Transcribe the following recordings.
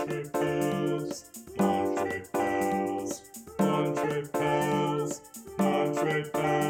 Montre Pals, Montre Pals.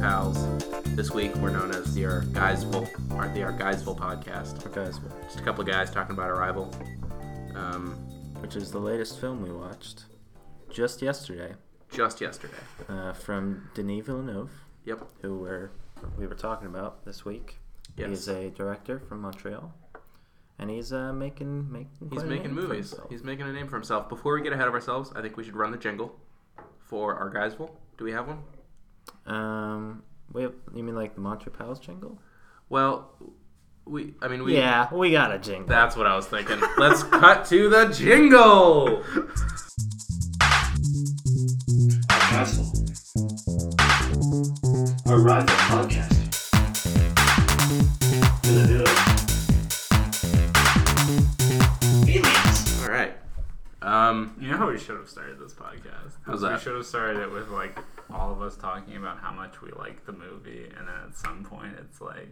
Pals. This week we're known as the Argysville, or the Argysville podcast. Guys, Just a couple of guys talking about Arrival. Um, which is the latest film we watched just yesterday just yesterday. uh, from Denis Villeneuve, Yep. who we're, we were talking about this week. Yes. He's a director from Montreal, and he's uh, making making He's making movies. He's making a name for himself. Before we get ahead of ourselves, I think we should run the jingle for Argysville. Do we have one? Um, we have, you mean like the Montre Pals jingle? Well, we. I mean, we. yeah, we got a jingle. That's what I was thinking. Let's cut to the jingle. Castle. Arrival Podcast. All right. Um, You know how we should have started this podcast? How's We that? should have started it with like all of us talking about how much we like the movie, and then at some point it's like,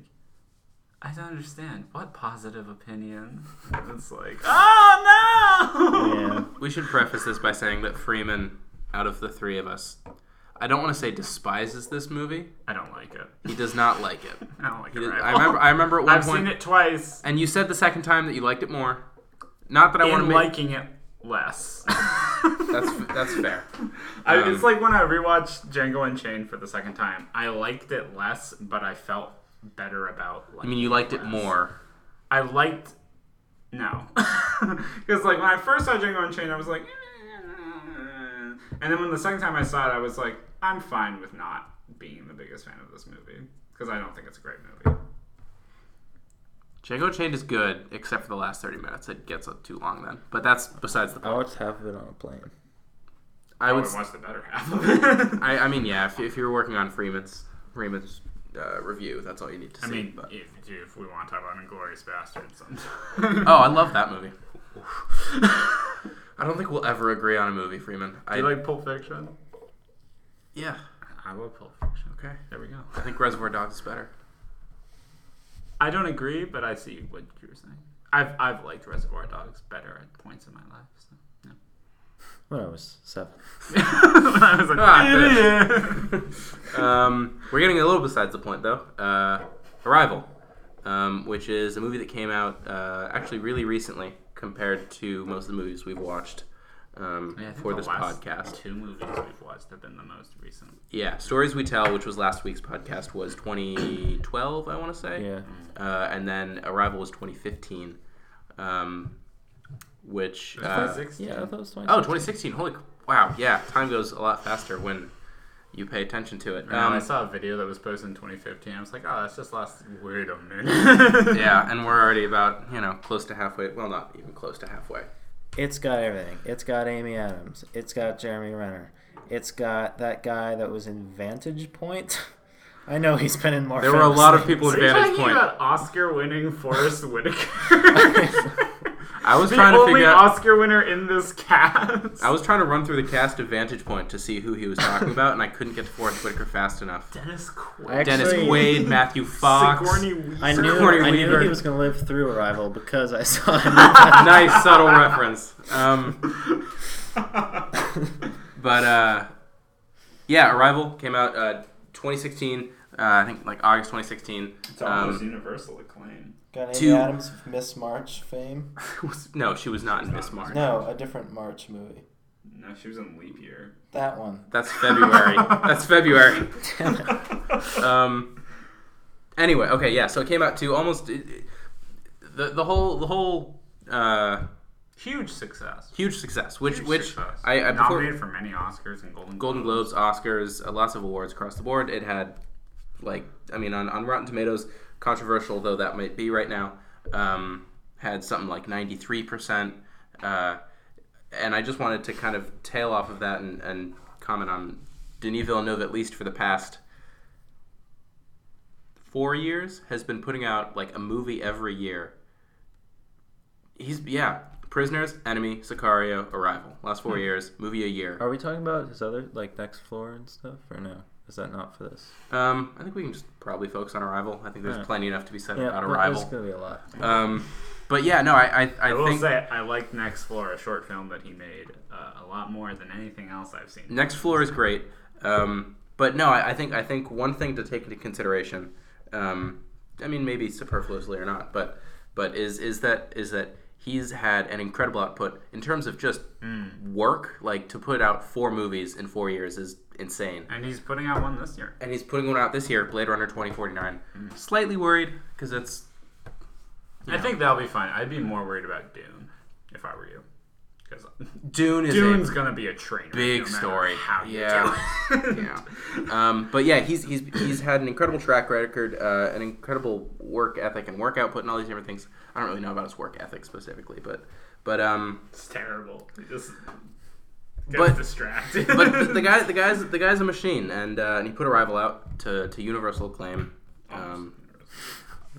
I don't understand. What positive opinion? And it's like, oh no! yeah. We should preface this by saying that Freeman, out of the three of us, I don't want to say despises this movie. I don't like it. He does not like it. I don't like it. did, right I remember. I remember at one I've point, seen it twice. and you said the second time that you liked it more. Not that I want to make. liking it less. that's that's fair. I, Um, it's like when I rewatched Django Unchained for the second time. I liked it less, but I felt better about. I mean, you liked it more. I liked no, because like when I first saw Django Unchained, I was like, "Eh." and then when the second time I saw it, I was like, I'm fine with not being the biggest fan of this movie because I don't think it's a great movie. Django Chained is good, except for the last thirty minutes. It gets too long then. But that's besides the point. I watched half of it on a plane. I I would. would watch the better half of it. I, I mean, yeah. If, if you're working on Freeman's Freeman's uh, review, that's all you need to see. I mean, but- if, if we want to talk about Inglourious Basterds, Oh, I love that movie. I don't think we'll ever agree on a movie, Freeman. I do you like Pulp Fiction? yeah. I love Pulp Fiction. Okay. There we go. I think Reservoir Dogs is better. I don't agree, but I see what you're saying. I've I've liked Reservoir Dogs better at points in my life. So, yeah. When I was seven. I was like, Ah, "Idiot." Um, we're getting a little besides the point though. Uh, Arrival, um, which is a movie that came out uh, actually really recently compared to most of the movies we've watched um, Yeah, for the this last podcast. Two movies we've watched have been the most recent. Yeah, Stories We Tell, which was last week's podcast, was 2012, I want to say. Yeah. Uh, and then Arrival was 2015, um, which. Uh, Yeah, I thought it was 20. oh, 2016. Holy. Wow. Yeah, time goes a lot faster when you pay attention to it. Um, I saw a video that was posted in 2015. I was like, oh, that's just last. Wait a minute. yeah, and we're already about, you know, close to halfway. Well, not even close to halfway. It's got everything. It's got Amy Adams. It's got Jeremy Renner. It's got that guy that was in Vantage Point. I know he's been in more. There were a lot of things. people Are at you Vantage talking Point. about Oscar-winning Forest Whitaker? I was the trying to only figure out. Oscar winner in this cast. I was trying to run through the cast of Vantage Point to see who he was talking about, and I couldn't get to Forest Whitaker fast enough. Dennis Quaid. Actually- Dennis Quaid, Matthew Fox. Sigourney Weaver. I knew. Sigourney I knew Weaver. he was going to live through Arrival because I saw him. nice subtle reference. Um, but uh, yeah, Arrival came out uh, 2016. Uh, I think like August 2016. It's almost Um, universal acclaim. Got Amy Two- Adams of Miss March fame. was- no, she was not in Miss March. No, a different March movie. No, she was in Leap Year. That one. That's February. That's February. Um. Anyway, okay, yeah. So it came out to almost it, it- the the whole the whole uh, Huge success. huge success. Which Huge which success. I, I before, nominated for many Oscars and Golden Golden Globes, Oscars, uh, lots of awards across the board. It had, like, I mean, on, on Rotten Tomatoes, controversial though that might be right now, um, had something like 93%. Uh, and I just wanted to kind of tail off of that and, and comment on Denis Villeneuve, at least for the past four years, has been putting out like a movie every year. He's yeah, Prisoners, Enemy, Sicario, Arrival. Last four years, movie a year. Are we talking about his other like next floor and stuff, or no? Is that not for this? Um, I think we can just probably focus on Arrival. I think there's Alright. plenty enough to be said Yeah, about but Arrival. There's gonna be a lot. Um, but yeah, no, I I, I, I, will think say I like Next Floor, a short film that he made, uh, a lot more than anything else I've seen. Next Floor is great. Um, but no, I, I think I think one thing to take into consideration, um, I mean maybe superfluously or not, but but is is that is that he's had an incredible output in terms of just mm. work. Like to put out four movies in four years is insane. And he's putting out one this year. And he's putting one out this year, Blade Runner 2049. Mm. Slightly worried because it's I think that'll be fine. I'd be more worried about Dune if I were you, Dune is Dune's a gonna be a train. big no story. How you Yeah. do it. yeah. Um, but yeah, he's he's he's had an incredible track record, uh, an incredible work ethic and work output, and all these different things. I don't really know about his work ethic specifically, but but um, It's terrible. He just gets But- distracted. but the, the guy the guy's the guy's a machine, and uh, and he put Arrival out to to universal acclaim. Um,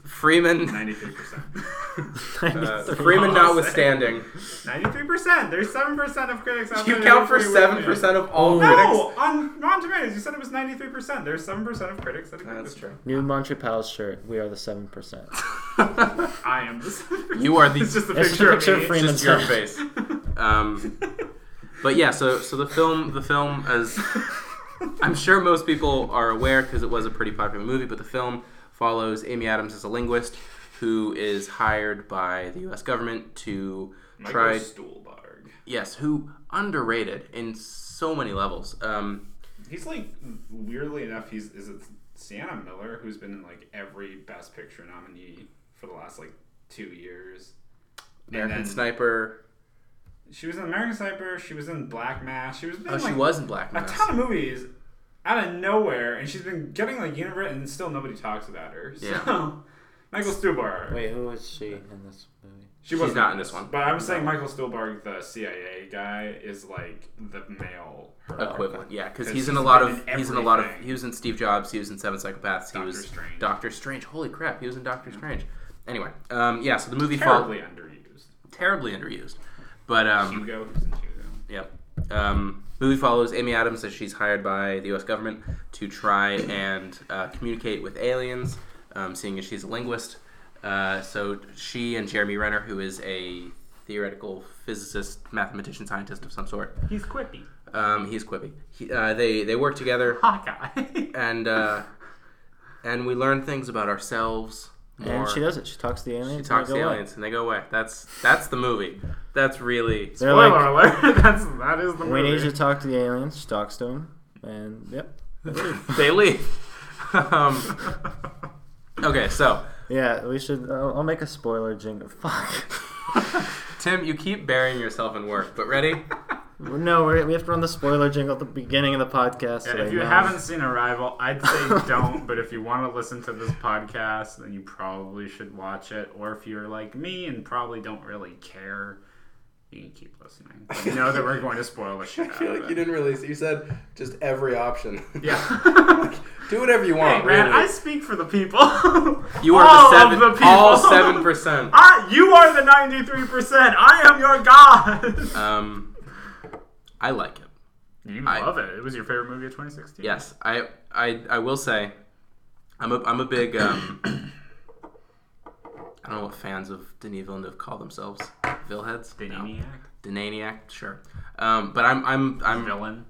Freeman, Ninety-three percent. uh, Freeman notwithstanding, Ninety-three percent. There's seven percent of critics. out you count for seven me. percent of all No, critics. on Rotten Tomatoes, you said it was ninety-three percent. There's seven percent of critics that agree. That's with true. New Montreal's shirt. We are the seven percent. I am the. 7%. You are the- It's just a It's picture, a picture of of me. Freeman. just your face. Um, but yeah, so so the film the film as I'm sure most people are aware because it was a pretty popular movie, but the film follows Amy Adams as a linguist who is hired by the U.S. government to Michael try. Stuhlbarg. Yes, who underrated in so many levels. Um, He's like weirdly enough, he's is it Sienna Miller who's been in like every Best Picture nominee for the last like two years. American then Sniper. She was in American Sniper. She was in Black Mass. She was in Oh, she was in Black Mass. a ton of movies out of nowhere, and she's been getting like universe, and still nobody talks about her. So, Yeah. Michael Stuhlbarg. Wait, who was she in this movie? she she's wasn't not in this one. But I'm saying Michael Stuhlbarg, the CIA guy, is like the male. her. equivalent. Yeah, because he's in a lot of in he's in a lot of he was in Steve Jobs. He was in Seven Psychopaths. He Doctor was Strange. Doctor Strange. Holy crap, he was in Doctor Strange. Anyway, um, yeah. So the movie followed Terribly underused. terribly underused, but um, Hugo, who's in Hugo. Yep. Um, movie follows Amy Adams as she's hired by the U.S. government to try and uh, communicate with aliens, um, seeing as she's a linguist. Uh, so she and Jeremy Renner, who is a theoretical physicist, mathematician, scientist of some sort, He's quippy. um, he's quippy. He, uh, they they work together, Hawkeye. and uh, and we learn things about ourselves. More. And she does it. She talks to the aliens. She talks to go the away. aliens, and they go away. That's that's the movie. That's really They're Spoiler like, alert. That's that is the we movie. need you to talk to the aliens. She talks to them, and yep. they leave. they leave. um, okay, so yeah, we should. I'll, I'll make a spoiler jingle. Fuck. Tim, you keep burying yourself in work, but ready? No, we're, we have to run the spoiler jingle at the beginning of the podcast. so Yeah, if you know. haven't seen Arrival, I'd say don't. but if you want to listen to this podcast, then you probably should watch it. Or if you're like me and probably don't really care, you can keep listening. But you know that we're going to spoil the shit out of it. You didn't release it. You said just every option. Yeah. Do whatever you hey want. man, really. I speak for the people. you are All the of seven, the people. all seven percent. I, you are the ninety-three percent. I am your god. Um, I like it. you I- love it. It was your favorite movie of 2016. Yes, I, I, I will say, I'm a, I'm a big. Um, I don't know what fans of Denis Villeneuve call themselves. Villheads. No. Deneniac. Denaniac, sure. Um, but I'm, I'm, I'm, Villain.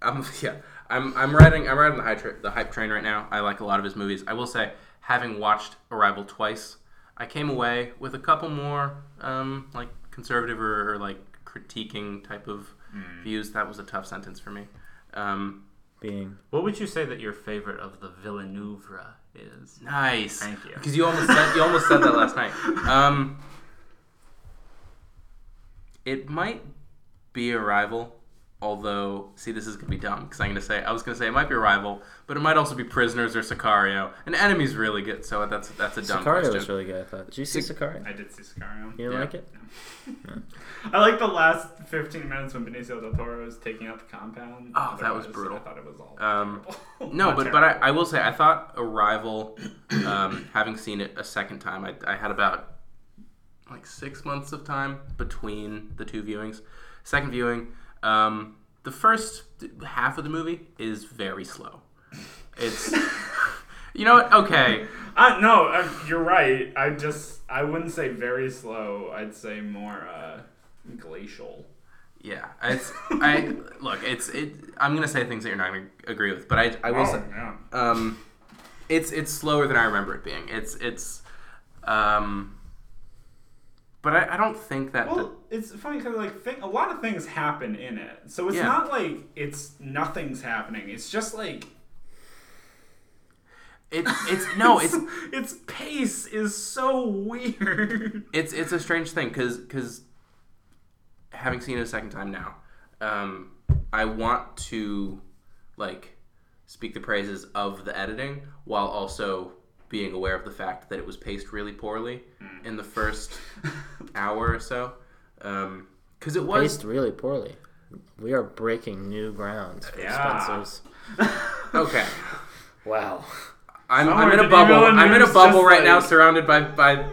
I'm yeah, I'm I'm riding I'm riding the hype tra- the hype train right now. I like a lot of his movies. I will say, having watched Arrival twice, I came away with a couple more um, like conservative or, or like critiquing type of views. That was a tough sentence for me. Um, being What would you say that your favorite of the Villeneuve is? nice, Thank you. Because you almost said you almost said that last night. Um, it might be Arrival, Although, see, this is gonna be dumb because I'm gonna say I was gonna say it might be Arrival, but it might also be Prisoners or Sicario. And Enemy's really good, so that's that's a dumb Sicario question. was really good. I thought. Did you see Sic- Sicario? I did see Sicario. You Yeah. like it? I like the last 15 minutes when Benicio del Toro was taking out the compound. Oh, that was brutal. I thought it was all Um. No, Not but but I. I will say I thought Arrival, um, having seen it a second time, I, I had about like six months of time between the two viewings. Second viewing, um, the first half of the movie is very slow. It's you know what? Okay, Uh, no, uh, you're right. I just I wouldn't say very slow. I'd say more uh, glacial. yeah. It's I look. It's it. I'm gonna say things that you're not gonna agree with, but I I will say. Oh, yeah. um, it's it's slower than I remember it being. It's it's, um, but I, I don't think that. the- Well, it's funny because like a lot of things happen in it, so it's Yeah. not like it's nothing's happening. It's just like it, it's no, it's its pace is so weird. it's it's a strange thing because because having seen it a second time now, um, I want to like speak the praises of the editing while also being aware of the fact that it was paced really poorly in the first hour or so. Because it was Paced really poorly. We are breaking new ground for Yeah. Spencer's. okay. Wow. I'm, I'm in a bubble. I'm in a bubble just, right now, surrounded by by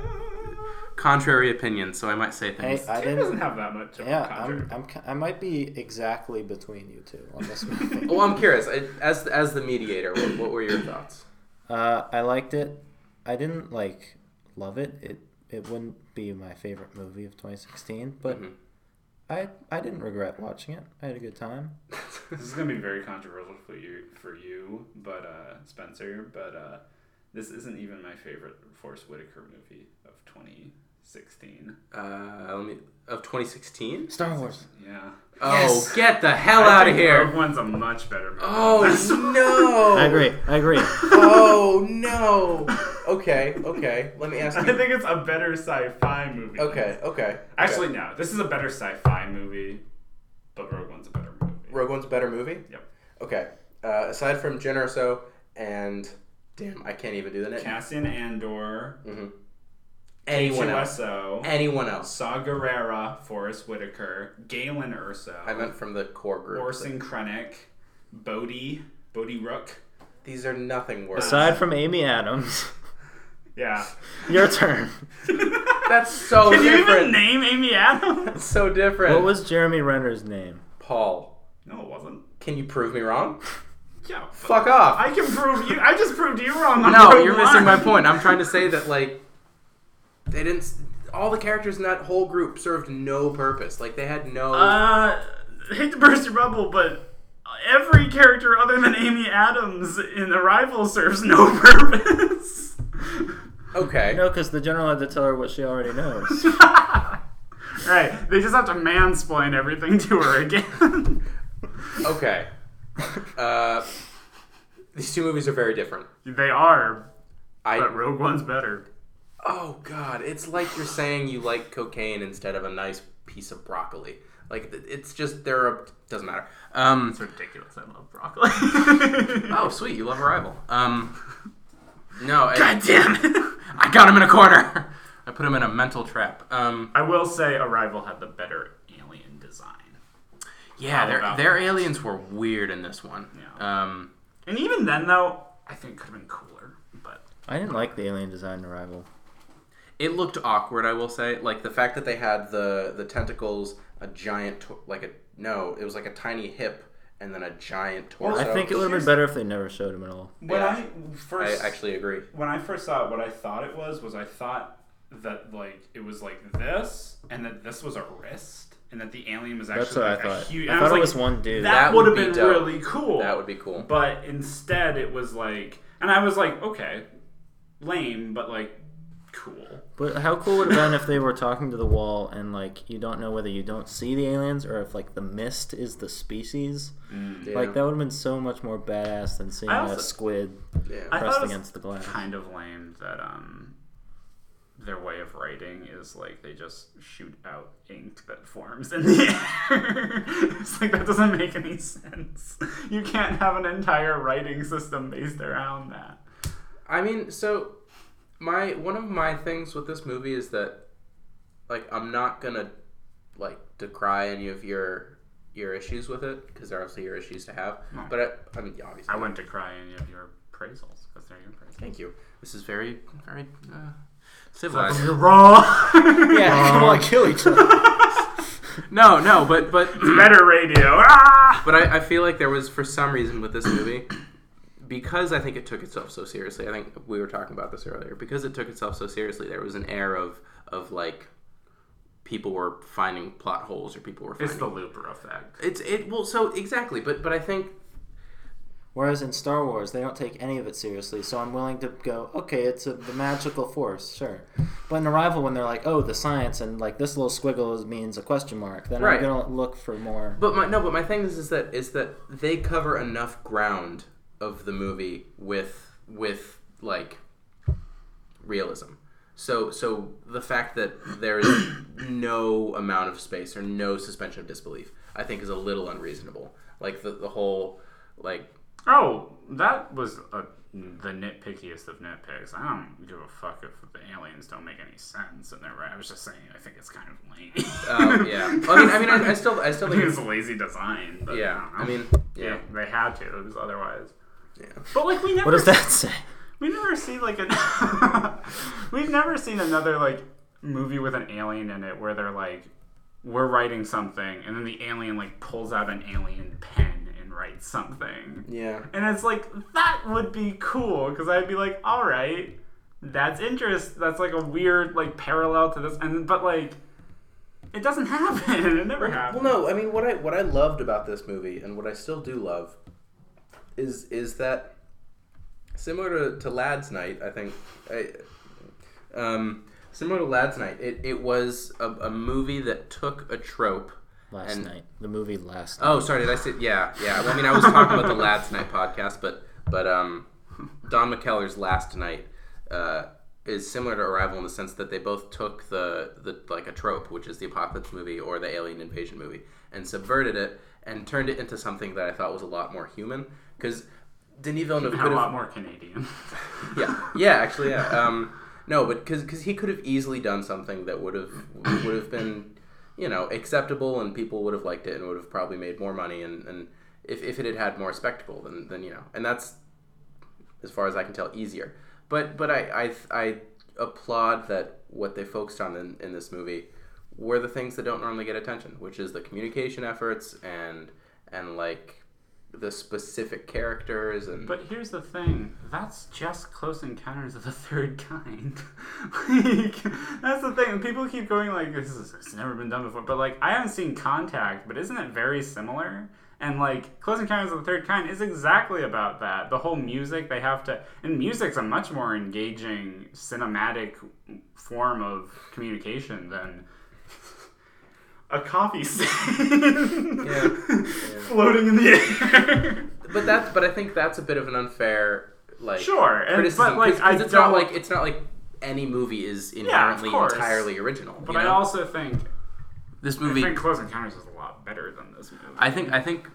contrary opinions. So I might say Hey, things. I It doesn't didn't. have that much. Of Yeah, a contrary. I'm, I'm. I might be exactly between you two on this movie. well, I'm curious. I, as as the mediator, what, what were your thoughts? Uh, I liked it. I didn't like love it. It it wouldn't be my favorite movie of 2016, but Mhm. I I didn't regret watching it. I had a good time. This is gonna be very controversial for you, for you, but uh, Spencer. But uh, this isn't even my favorite Forest Whitaker movie of 2016. Uh, let me of 2016. Star Wars. Yeah. Oh, Yes. get the hell I out of here! Rogue! One's a much better movie. Oh no! I agree. I agree. Oh no! Okay, okay. Let me ask I think it's a better sci-fi movie. Okay, okay. Actually, no. This is a better sci-fi movie, but Rogue One's a better movie. Rogue One's a better movie. Yep. Okay. Uh, aside from Jyn Erso and damn, I can't even do the name. Cassian Andor, hmm Anyone else? K2SO, Anyone else? Saw Gerrera, Forest Whitaker, Galen Erso, I meant from the core group. Orson Krennic, Bodhi, Bodhi Rook. These are nothing worse. Aside from Amy Adams, Yeah. your turn. That's so Can you different. even name Amy Adams? That's so different. What was Jeremy Renner's name? Paul? No, it wasn't. Can you prove me wrong? Yeah. Fuck off. I can prove you. I just proved you wrong. On no, you're missing my point. I'm trying to say that like they didn't. All the characters in that whole group served no purpose. Like they had no. Uh, hate to burst your bubble, but every character other than Amy Adams in Arrival serves no purpose. okay. No, because the general had to tell her what she already knows. right, they just have to mansplain everything to her again. Okay. Uh, these two movies are very different. they are, I. but Rogue One's better. Oh God! It's like you're saying you like cocaine instead of a nice piece of broccoli. Like it's just there are doesn't matter. Um. It's ridiculous. I love broccoli. Oh, sweet! You love Arrival. Um. No. I- God damn it! I got him in a corner. I put him in a mental trap. Um. I will say Arrival had the better alien design. Yeah, How their their that? aliens were weird in this one. Yeah. Um. And even then, though, I think it could have been cooler. But I didn't like the alien design in Arrival. It looked awkward, I will say. Like the fact that they had the the tentacles, a giant tor- like a no, it was like a tiny hip and then a giant torso. I think it would have been better if they never showed him at all. when Yeah. I I actually agree. when I first saw it, what I thought it was was I thought that like it was like this, and that this was a wrist, and that the alien was actually That's what I like a thought. huge. I and thought it like, was one dude. That, That would would have be been dope. really cool. That would be cool. But instead, it was like, and I was like, okay, lame, but like cool. But how cool would it have been if they were talking to the wall and like you don't know whether you don't see the aliens or if like the mist is the species? Yeah. Like that would have been so much more badass than seeing also- a squid yeah. Pressed thought it was against the glass. kind of lame that um their way of writing is like they just shoot out ink that forms in the air. it's like that doesn't make any sense. You can't have an entire writing system based around that. I mean, so my one of my things with this movie is that like I'm not gonna like decry any of your your issues with it because they're obviously your issues to have. No. But I, I mean, yeah, obviously, I wouldn't decry any of your appraisals because they're your appraisals. Thank you. This is very very uh, civilized. You're wrong. Yeah, they want to kill each other. no, no, but but Better radio. Ah! But I, I feel like there was, for some reason, with this movie, because I think it took itself so seriously. I think we were talking about this earlier. Because it took itself so seriously, there was an air of of like people were finding plot holes or people were finding. It's the Looper effect. It's it well so exactly, but but I think Whereas in Star Wars, they don't take any of it seriously, so I'm willing to go, okay, it's a, the magical force, sure. But in Arrival, when they're like, oh, the science, and like this little squiggle means a question mark, then Right. I'm gonna look for more. But my no, but my thing is, is that is that they cover enough ground of the movie with with like realism. So so the fact that there is no amount of space or no suspension of disbelief, I think, is a little unreasonable. Like the the whole like Oh, that was a, the nitpickiest of nitpicks. I don't give a fuck if the aliens don't make any sense and they're right. I was just saying I think it's kind of lame. Oh, yeah. I mean- I mean, I- I still- I still think it's a lazy design. But yeah, I mean yeah, yeah they had to because otherwise. Yeah. But like we never. what does that say? We never see like a. We've never seen another like movie with an alien in it where they're like, we're writing something, and then the alien like pulls out an alien pen and writes something. Yeah. And it's like that would be cool because I'd be like, all right, that's interest. That's like a weird like parallel to this, and but like, it doesn't happen. It never happens. Well, no, I mean what I what I loved about this movie and what I still do love is is that similar to, to Lads Night, I think I, um, similar to Lads Night, it, it was a, a movie that took a trope. Last And- night. The movie Last Night. Oh, sorry, did I say yeah, yeah. Well, I mean I was talking about the Lads Night podcast, but but um Don McKellar's Last Night uh, is similar to Arrival in the sense that they both took the, the like a trope, which is the apocalypse movie or the alien invasion movie, and subverted it and turned it into something that I thought was a lot more human. Because Denis Villeneuve could a lot more Canadian. yeah, yeah, actually, yeah. Um, no, but because he could have easily done something that would have would have been, you know, acceptable and people would have liked it and would have probably made more money and, and if, if it had had more spectacle then, then you know and that's as far as I can tell easier. But but I I, I applaud that what they focused on in, in this movie were the things that don't normally get attention, which is the communication efforts and and like the specific characters and But here's the thing, that's just Close Encounters of the Third Kind. like, that's the thing. People keep going like this is it's never been done before. But like I haven't seen Contact, but isn't it very similar? And like Close Encounters of the Third Kind is exactly about that. The whole music they have to and music's a much more engaging cinematic form of communication than a coffee stain Yeah. floating in the air. but that's but I think that's a bit of an unfair like Sure, and- criticism but, like, 'cause- I 'cause it's not don't- like it's not like any movie is inherently course. entirely original. But you I know? also think this I movie think Close Encounters is a lot better than this movie. I think I think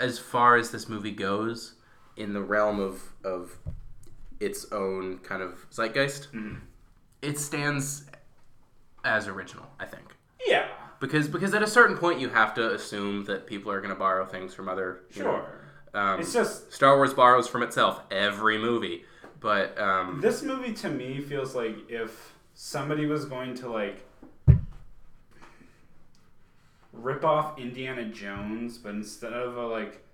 as far as this movie goes in the realm of of its own kind of zeitgeist, Mm. it stands as original. I think yeah, because because at a certain point you have to assume that people are going to borrow things from other. you know, sure. um, It's just Star Wars borrows from itself every movie, but um, this movie to me feels like if somebody was going to like rip off Indiana Jones, but instead of a like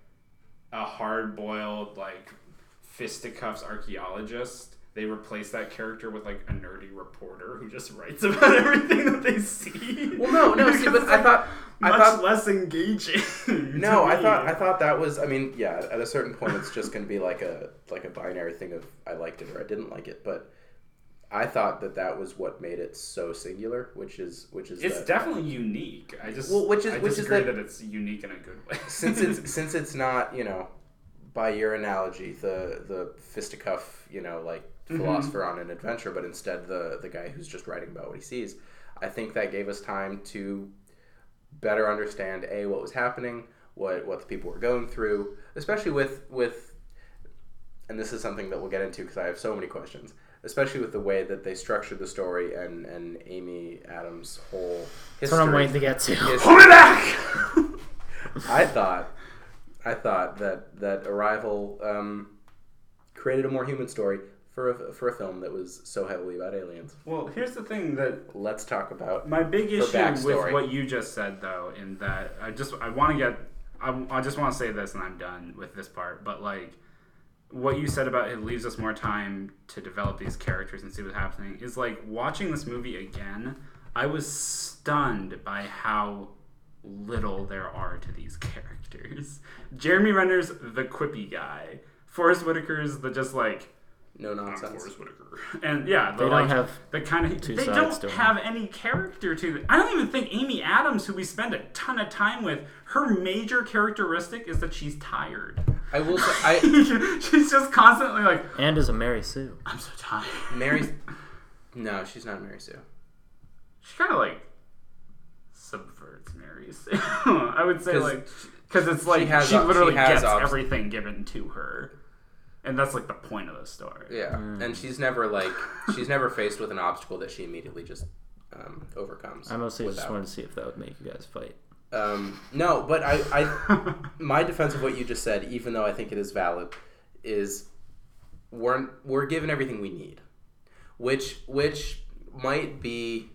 a hard boiled like fisticuffs archaeologist. They replace that character with like a nerdy reporter who just writes about everything that they see. Well, no, no. See, but I thought, I much thought, less engaging. no, I thought, I thought that was. I mean, yeah. At a certain point, it's just going to be like a like a binary thing of I liked it or I didn't like it. But I thought that that was what made it so singular, which is which is It's that definitely unique. I just Well, which is- I which is that- that it's unique in a good way. since it's since it's not you know by your analogy the the fisticuff you know like philosopher on an adventure, but instead the the guy who's just writing about what he sees. I think that gave us time to better understand a what was happening, what what the people were going through, especially with with, and this is something that we'll get into because I have so many questions, especially with the way that they structured the story and and Amy Adams' whole history. That's what I'm waiting to get to. Hold it back. I thought, I thought that that Arrival um, created a more human story for a, for a film that was so heavily about aliens. well, here's the thing that Let's talk about. My big issue with what you just said, though, in that I just I want to get I, I just want to say this and I'm done with this part. But like what you said about it leaves us more time to develop these characters and see what's happening is like watching this movie again. I was stunned by how little there are to these characters. Jeremy Renner's the quippy guy. Forest Whitaker's the just like No I'm Nonsense. Forest Whitaker. And yeah, the, They don't like, have the kind of two they sides don't to 'em. have any character to them. I don't even think Amy Adams, who we spend a ton of time with, her major characteristic is that she's tired. I will say, I she's just constantly like, and is a Mary Sue. I'm so tired. Mary. No, she's not a Mary Sue. She kind of like subverts Mary's. I would say 'Cause like because it's like she, has- she literally has gets obs- everything given to her, and that's like the point of the story. Yeah, and she's never like she's never faced with an obstacle that she immediately just um, overcomes. I mostly just without. wanted to see if that would make you guys fight. Um, no, but I, I, my defense of what you just said, even though I think it is valid, is we're we're given everything we need, which which might be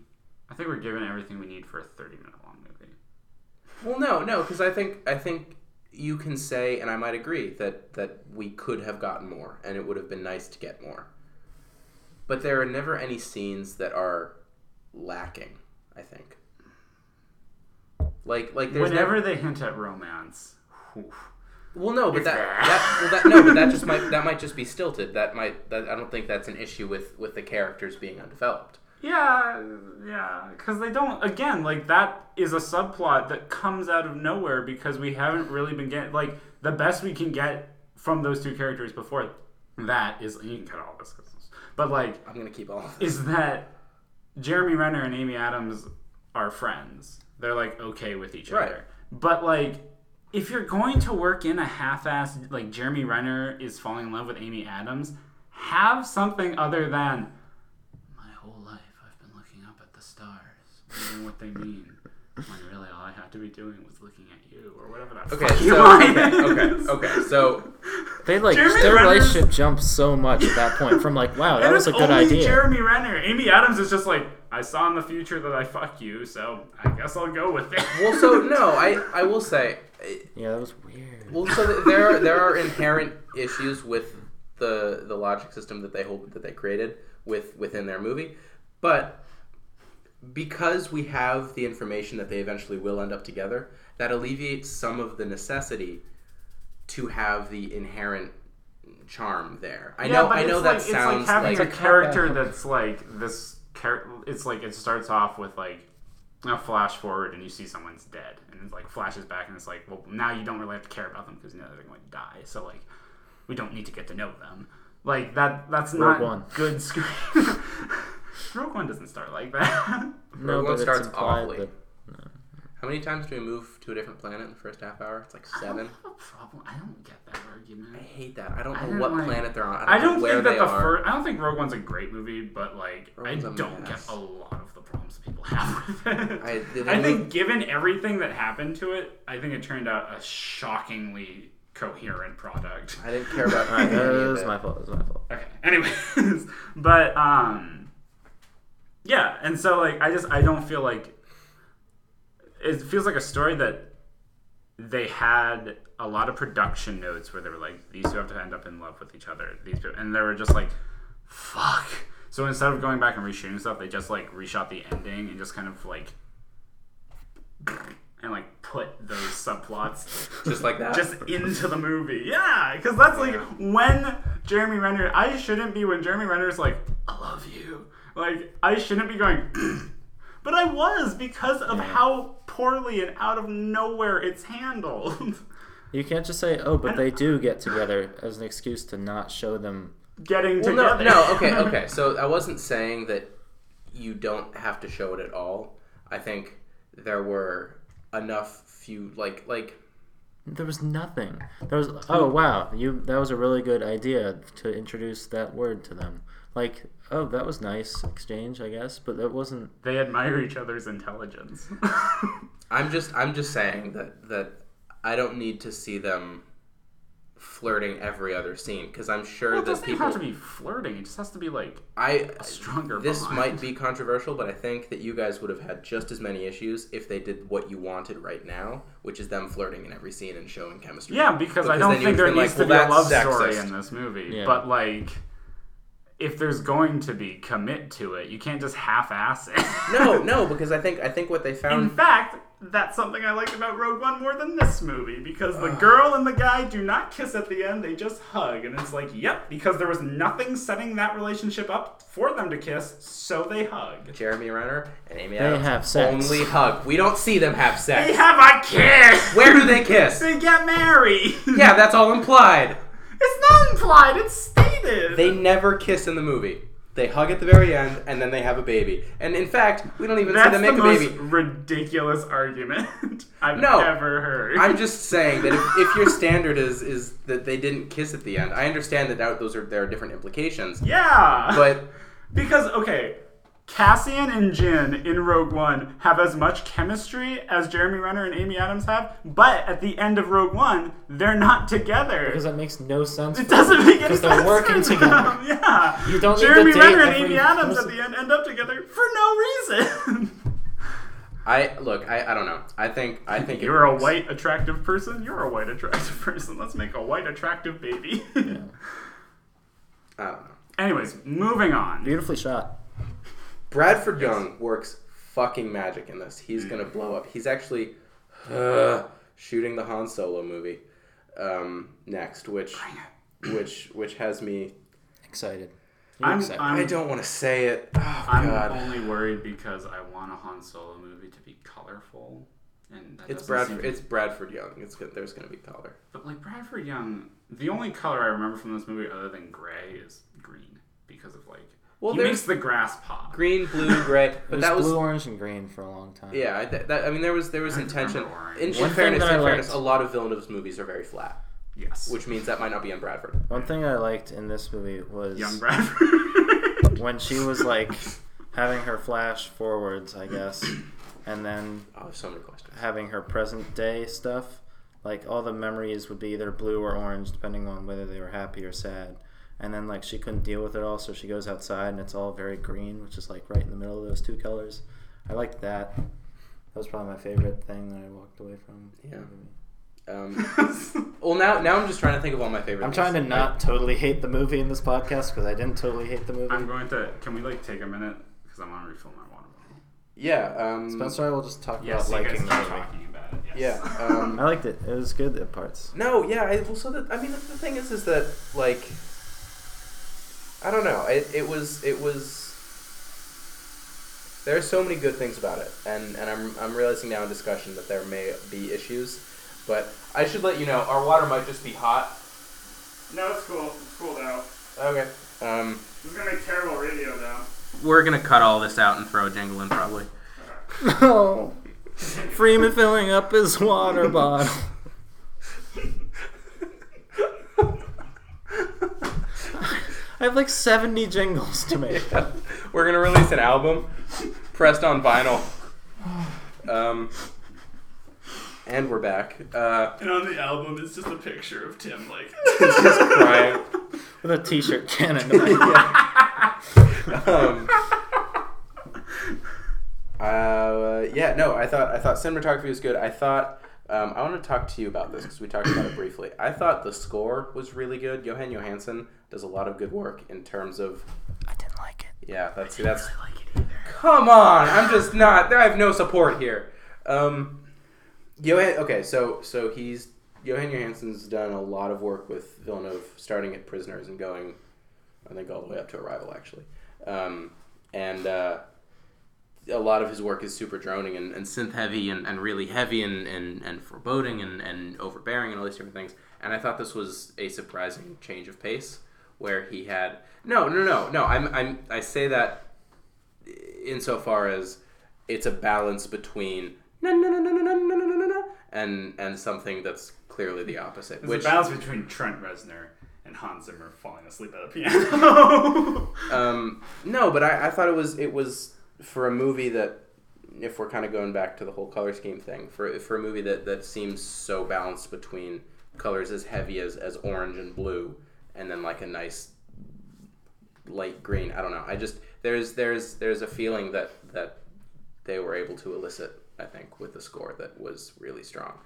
I think we're given everything we need for a 30 minute long movie. well, no, no, because I think I think you can say, and I might agree that that we could have gotten more, and it would have been nice to get more. But there are never any scenes that are lacking. I think. Like like there's Whenever never they hint at romance, whew. Well, no, but that, that well, that no, but that just might that might just be stilted. That might that I don't think that's an issue with with the characters being undeveloped. Yeah, yeah, because they don't. Again, like that is a subplot that comes out of nowhere because we haven't really been getting like the best we can get from those two characters before that is you can cut all this, but like I'm gonna keep all of this. is that Jeremy Renner and Amy Adams are friends. They're like okay with each Right. other. But like if you're going to work in a half-ass like Jeremy Renner is falling in love with Amy Adams, have something other than my whole life looking up at the stars, wondering what they mean. When really all I had to be doing was looking at you or whatever that Okay, fucking so line okay, is. okay, okay. So They like Jeremy their Renner's- relationship jumped so much at that point. From like, wow, that And was a good only idea. Jeremy Renner. Amy Adams is just like, I saw in the future that I fuck you, so I guess I'll go with it. well, so no, I I will say, yeah, that was weird. well, so there are, there are inherent issues with the the logic system that they hold that they created with within their movie, but because we have the information that they eventually will end up together, that alleviates some of the necessity to have the inherent charm there. I know, I know it's that like, sounds it's like having like a character that's like this. Char- it's like it starts off with like a flash forward, and you see someone's dead, and it like flashes back, and it's like, well, now you don't really have to care about them because you know they're going to die. So like, we don't need to get to know them. Like that. That's Rogue not One. good screen. Rogue One doesn't start like that. no, Rogue One but it's starts implied awfully. that How many times do we move to a different planet in the first half hour? It's like I seven. don't have a problem. I don't get that argument. I hate that. I don't I know don't what like- planet they're on. I don't, I don't know where think that they the first. I don't think Rogue One's a great movie, but like Rogue I don't mess. get a lot of the problems people have with it. I- did I think move- given everything that happened to it, I think it turned out a shockingly coherent product. I didn't care about All right, any that of was it. my fault. It was my fault. Okay. Anyways, but um, yeah, and so like I just I don't feel like it feels like a story that they had a lot of production notes where they were like these two have to end up in love with each other these people and they were just like fuck so instead of going back and reshooting stuff they just like reshot the ending and just kind of like and like put those subplots Just like that. just into the movie. Yeah, because that's like when Jeremy Renner. I shouldn't be when Jeremy Renner's like, "I love you." Like I shouldn't be going, but I was because of how poorly and out of nowhere it's handled. You can't just say, "Oh, but they do get together" as an excuse to not show them getting Well, no, together. no, okay, okay. So I wasn't saying that you don't have to show it at all. I think there were enough few like like There was nothing. There was. Oh wow, you. That was a really good idea to introduce that word to them. Like, oh, that was nice exchange, I guess, but that wasn't. They admire each other's intelligence. I'm just I'm just saying that that I don't need to see them flirting every other scene because I'm sure well, it that doesn't even people have to be flirting. It just has to be like I a stronger. this bond. might be controversial, but I think that you guys would have had just as many issues if they did what you wanted right now, which is them flirting in every scene and showing chemistry. Yeah, because, I don't then you think there would've been needs like, to be a love that's story sexist. in this movie. Yeah. But like, if there's going to be, commit to it. You can't just half-ass it. No, no, because I think I think what they found In fact, that's something I liked about Rogue One more than this movie because the Ugh. girl and the guy do not kiss at the end; they just hug, and it's like, yep, because there was nothing setting that relationship up for them to kiss, so they hug. Jeremy Renner and Amy They have sex. only hug. We don't see them have sex. They have a kiss. Where do they kiss? They get married. yeah, that's all implied. It's not implied; it's stated. They never kiss in the movie. They hug at the very end, and then they have a baby. And in fact, we don't even see That's them the make a most baby. ridiculous argument I've No. ever heard. I'm just saying that if, if your standard is is that they didn't kiss at the end, I understand that that- those are there are different implications. yeah, But because okay, Cassian and Jyn in Rogue One have as much chemistry as Jeremy Renner and Amy Adams have, but at the end of Rogue One, they're not together. Because that makes no sense. it doesn't make any Because sense. they're working for together. them. Yeah. You don't Jeremy to Renner and Amy Adams person. at the end end up together for no reason. I look, I, I don't know. I think I think You're a white attractive person. You're a white attractive person. Let's make a white attractive baby. Yeah. I don't know. Anyways, moving on. Beautifully shot. Bradford Young works fucking magic in this. He's gonna blow up. He's actually uh, shooting the Han Solo movie um, next, which which which has me. Excited. You're I'm, excited. I'm, I don't want to say it. Oh I'm God. only worried because I want a Han Solo movie to be colorful, and that It's doesn't Bradford. seem to- It's Bradford Young. It's good. There's gonna be color. but like Bradford Young, the only color I remember from this movie other than gray is green because of like Well, he makes the grass pop. green, blue, gray. It But was that was blue, orange, and green for a long time. yeah. I, that, I mean, there was there was I intention. remember orange. In, in One thing fairness, that I in fairness, liked- a lot of Villeneuve's movies are very flat, Yes, which means that might not be on Bradford. One thing I liked in this movie was young Bradford. when she was like having her flash forwards, I guess, and then Oh, so many questions. having her present day stuff. Like all the memories would be either blue or orange, depending on whether they were happy or sad. And then like she couldn't deal with it all, so she goes outside and it's all very green, which is like right in the middle of those two colors. I liked that. That was probably my favorite thing that I walked away from. Yeah. Um, well, now now I'm just trying to think of all my favorite. I'm trying to not totally hate the movie in this podcast because I didn't totally hate the movie. I'm going to. Can we like take a minute because I want to refill my water bottle. Yeah. Um, Spencer, I will just talk Yes, about you guys liking the movie. talking about it. Yeah. Yes. Um, I liked it. It was good at parts. No, yeah. I, well, so that I mean, the, the thing is, is that like, I don't know. It, it was it was. There are so many good things about it, and, and I'm, I'm realizing now in discussion that there may be issues, but I should let you know our water might just be hot. no, it's cool. It's cooled out. Okay. Um, This is gonna make terrible radio though. we're gonna cut all this out and throw a jingle in probably. No. Freeman filling up his water bottle. I have like 70 jingles to make. We're gonna release an album, pressed on vinyl. Um, and we're back. Uh, And on the album, it's just a picture of Tim like. just crying. With a t shirt cannon to my um, uh, yeah, no, I thought I thought cinematography was good. I thought um, I want to talk to you about this because we talked about it briefly. I thought the score was really good. Jóhann Jóhannsson does a lot of good work in terms of I didn't like it. yeah. That's that's like it either. come on. I'm just not. I have no support here. Um, Johan. Okay, so so he's Jóhann Jóhannsson's done a lot of work with Villeneuve, starting at Prisoners and going, I think, all the way up to Arrival, actually. Um, and uh, a lot of his work is super droning and, and synth heavy and, and really heavy and, and, and foreboding and, and overbearing and all these different things. And I thought this was a surprising change of pace where he had no, no, no, no. I'm, I'm, I say that insofar as it's a balance between na na na na na na na na na and and something that's clearly the opposite. There's which a balance between Trent Reznor and Hans Zimmer falling asleep at a piano. Um, no, but I, I thought it was it was for a movie that, if we're kind of going back to the whole color scheme thing, for for a movie that that seems so balanced between colors as heavy as as orange and blue, and then like a nice light green. I don't know. I just there's there's there's a feeling that that they were able to elicit. I think with the score that was really strong.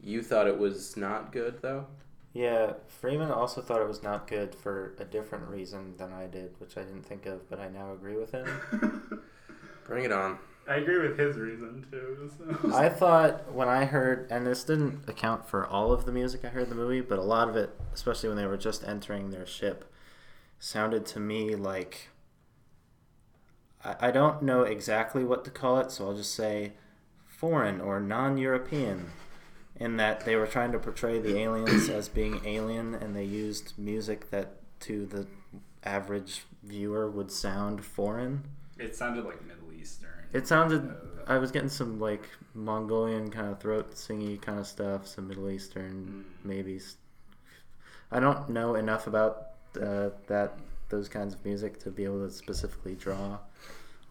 You thought it was not good though. Yeah, Freeman also thought it was not good for a different reason than I did, which I didn't think of, but I now agree with him. Bring it on. I agree with his reason too. So. I thought when I heard, and this didn't account for all of the music I heard in the movie, but a lot of it, especially when they were just entering their ship, sounded to me like. I, I don't know exactly what to call it, so I'll just say foreign or non European. In that they were trying to portray the aliens as being alien, and they used music that to the average viewer would sound foreign. It sounded like Middle Eastern. It sounded. I was getting some like Mongolian kind of throat singy kind of stuff, some Middle Eastern Mm. maybe. I don't know enough about uh, that those kinds of music to be able to specifically draw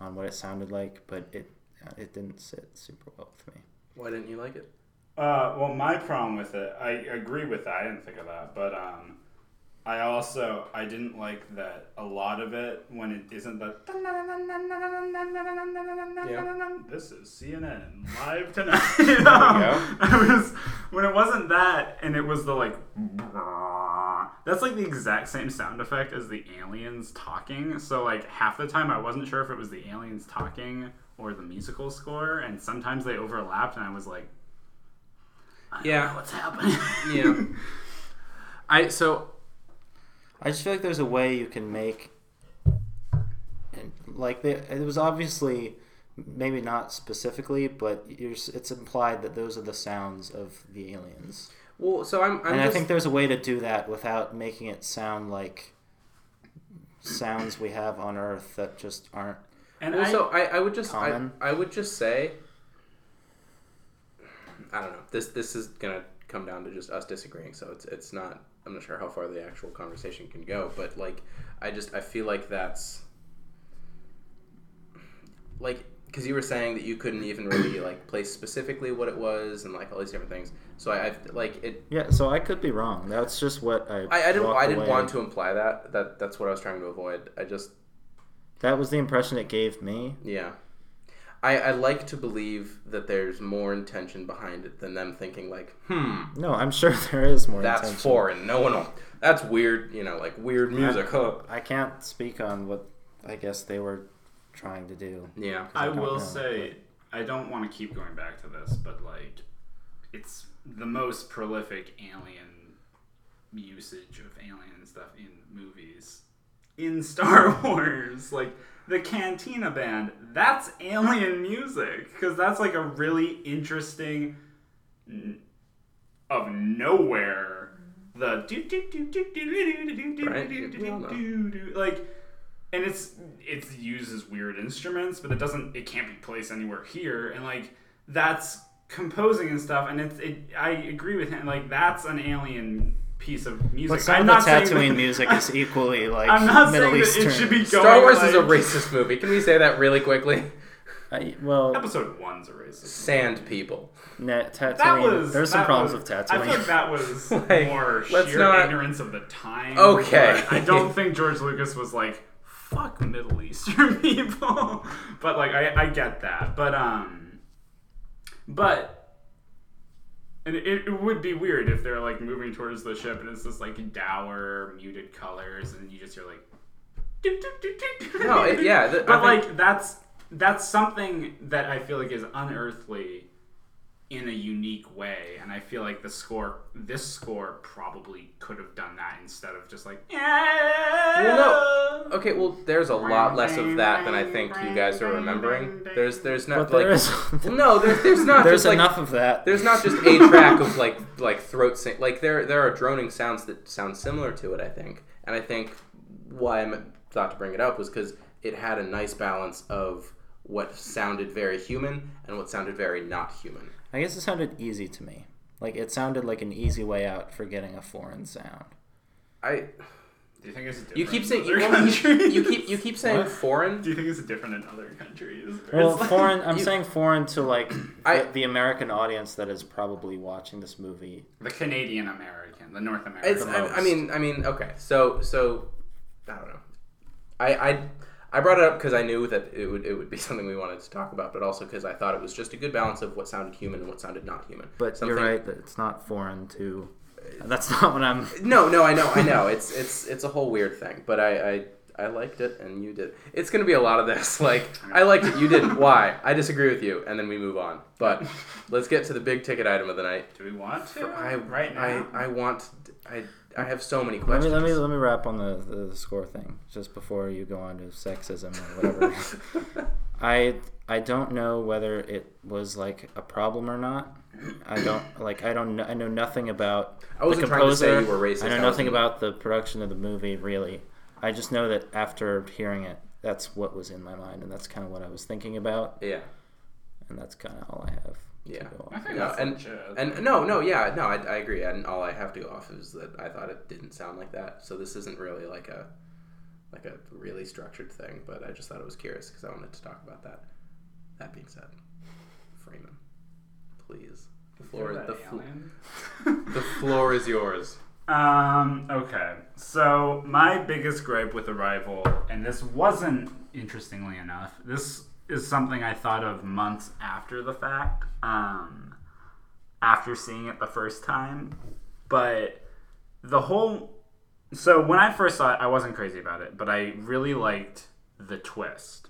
on what it sounded like, but it uh, it didn't sit super well with me. Why didn't you like it? Uh, well, my problem with it, I agree with that. I didn't think of that, but um, I also I didn't like that a lot of it when it isn't the. This is CNN live tonight. you know? I was when it wasn't that, and it was the like. That's like the exact same sound effect as the aliens talking. So like half the time I wasn't sure if it was the aliens talking or the musical score, and sometimes they overlapped, and I was like. I don't Yeah. know what's happening? Yeah. I so I just feel like there's a way you can make, and like they, it was obviously, maybe not specifically, but you're, it's implied that those are the sounds of the aliens. well so I'm, I'm and I think there's a way to do that without making it sound like sounds we have on Earth that just aren't. And well, I, I, I would just I, I would just say I don't know. This this is gonna come down to just us disagreeing, so it's it's not I'm not sure how far the actual conversation can go, but like I just I feel like that's like because you were saying that you couldn't even really like place specifically what it was and like all these different things. So I I've, like it Yeah, so I could be wrong. That's just what I. I, I didn't I didn't away- want to imply that that that's what I was trying to avoid. I just That was the impression it gave me. Yeah. I, I like to believe that there's more intention behind it than them thinking like, hmm, No, I'm sure there is more. that's intention. foreign. No one will. That's weird. You know, like weird music. Huh? I can't speak on what I guess they were trying to do. Yeah. I don't will know, say, I don't want to keep going back to this, but like, it's the most prolific alien usage of alien stuff in movies in Star Wars. Like the Cantina Band, that's alien music because that's like a really interesting, n- of nowhere. The do do do do do do do do Right, do do know. do do like and it's it's used as weird instruments, but it doesn't it can't be placed anywhere here, and like that's composing and stuff, and it's it. I agree with him. Like that's an alien piece of music. But some I'm of the not saying Tatooine that- music is equally like I'm not Middle saying Eastern. that it should be going. Star Wars is a racist movie. Can we say that really quickly? I, well, Episode one's a racist. Sand people. na- Tatooine. That was there's some that problems was- with Tatooine. I feel like that was Like, more sheer not- ignorance of the time. Okay. I don't think George Lucas was like, "Fuck Middle Eastern people," but like I, I get that. But um, but and it, it would be weird if they're like moving towards the ship and it's this like dour, muted colors, and you just hear like. No, it- yeah, th- I but think- like that's that's something that I feel like is unearthly in a unique way, and I feel like the score, this score, probably could have done that instead of just like. Well, no. Okay, well, there's a lot less of that than I think you guys are remembering. There's there's not but like there is. well, no, there's there's not there's just like enough of that. There's not just a track of like like throat sing. Like there there are droning sounds that sound similar to it. I think, and I think why I thought to bring it up was because it had a nice balance of what sounded very human and what sounded very not human. I guess it sounded easy to me. Like it sounded like an easy way out for getting a foreign sound. I Do you think it's different you keep saying in you, countries? you keep you keep saying What? foreign. Do you think it's different in other countries? Well, like- foreign. I'm you- saying foreign to like I- the, the American audience that is probably watching this movie. the Canadian American, the North American. It's, I, I mean, I mean, okay. So, so I don't know. I, I, I brought it up because I knew that it would, it would be something we wanted to talk about, but also because I thought it was just a good balance of what sounded human and what sounded not human. But Something- you're right that it's not foreign to. That's not what I'm. No, no, I know, I know. It's, it's, it's a whole weird thing, but I, I, I liked it and you did. It's gonna be a lot of this. Like, I liked it, you didn't. Why? I disagree with you, and then we move on. But let's get to the big ticket item of the night. Do we want to? I, right now. I, I want. I, I have so many Let me questions. let me let me wrap on the, the, the score thing just before you go on to sexism or whatever. I I don't know whether it was like a problem or not. I don't like I don't know I know nothing about I wasn't the trying to say composer. you were racist. I know I nothing about the production of the movie really. I just know that after hearing it, that's what was in my mind and that's kind of what I was thinking about yeah. and that's kind of all I have. Yeah. To go I think No, that's and legit. and no, no, yeah, no, I, I agree. And all I have to go off is that I thought it didn't sound like that. So this isn't really like a like a really structured thing. But I just thought it was curious because I wanted to talk about that. That being said, Freeman, please, the floor, the, that fl- the floor is yours. Um, okay. So my biggest gripe with Arrival, and this wasn't interestingly enough, this is something I thought of months after the fact, um, after seeing it the first time. But the whole so when I first saw it, I wasn't crazy about it, but I really liked the twist.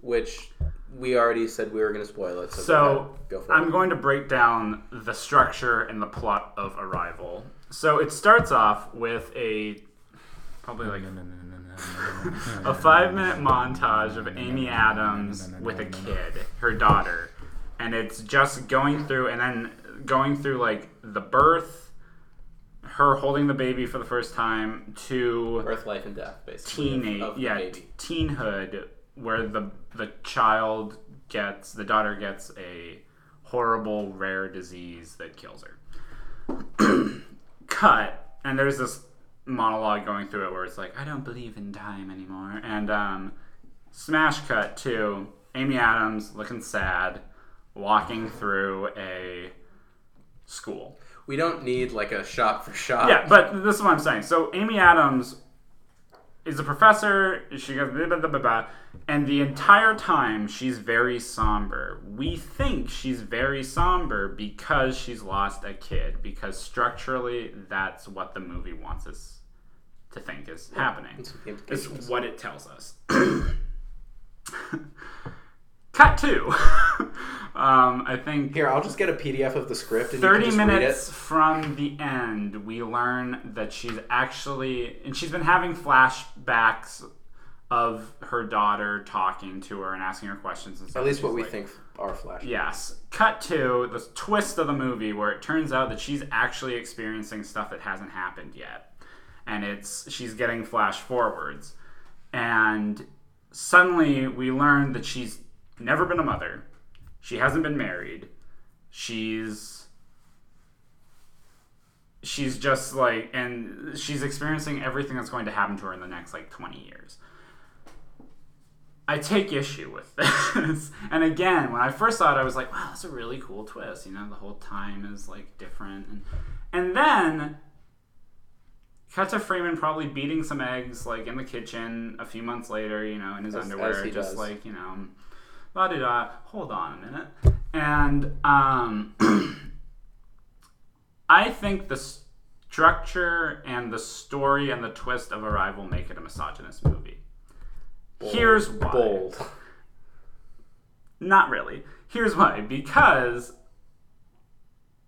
Which we already said we were going to spoil it. So, go, So ahead. go I'm it. going to break down the structure and the plot of Arrival. So it starts off with a probably like a five minute montage of Amy Adams with a kid, her daughter. And it's just going through and then going through like the birth, her holding the baby for the first time, to Earth, life, and death, basically. teenage yeah baby. teenhood where the the child gets the daughter gets a horrible rare disease that kills her cut and there's this monologue going through it where it's like i don't believe in time anymore and um smash cut to amy adams looking sad walking through a school We don't need like a shot for shot. yeah, but this is what I'm saying. So Amy Adams is a professor. She goes blah, blah, blah, and the entire time she's very somber. We think she's very somber because she's lost a kid. Because structurally, that's what the movie wants us to think is happening. The It's what it tells us. Cut two. um, I think Here, I'll just get a PDF of the script and you 30 can just read minutes from the end, we learn that she's actually, and she's been having flashbacks of her daughter talking to her and asking her questions and stuff. At least what we like- think are flash. Yes. Cut to the twist of the movie where it turns out that she's actually experiencing stuff that hasn't happened yet. And it's she's getting flash forwards. And suddenly we learn that she's never been a mother. She hasn't been married. She's she's just like and she's experiencing everything that's going to happen to her in the next like 20 years. I take issue with this. and again, when I first saw it, I was like, wow, that's a really cool twist. You know, the whole time is like different. And, and then cut to Freeman probably beating some eggs like in the kitchen a few months later, you know, in his As- underwear, as just does. like, you know, la di da. Hold on a minute. And um, I think the structure and the story and the twist of Arrival make it a misogynist movie. Here's why. Bold. Not really. Here's why. Because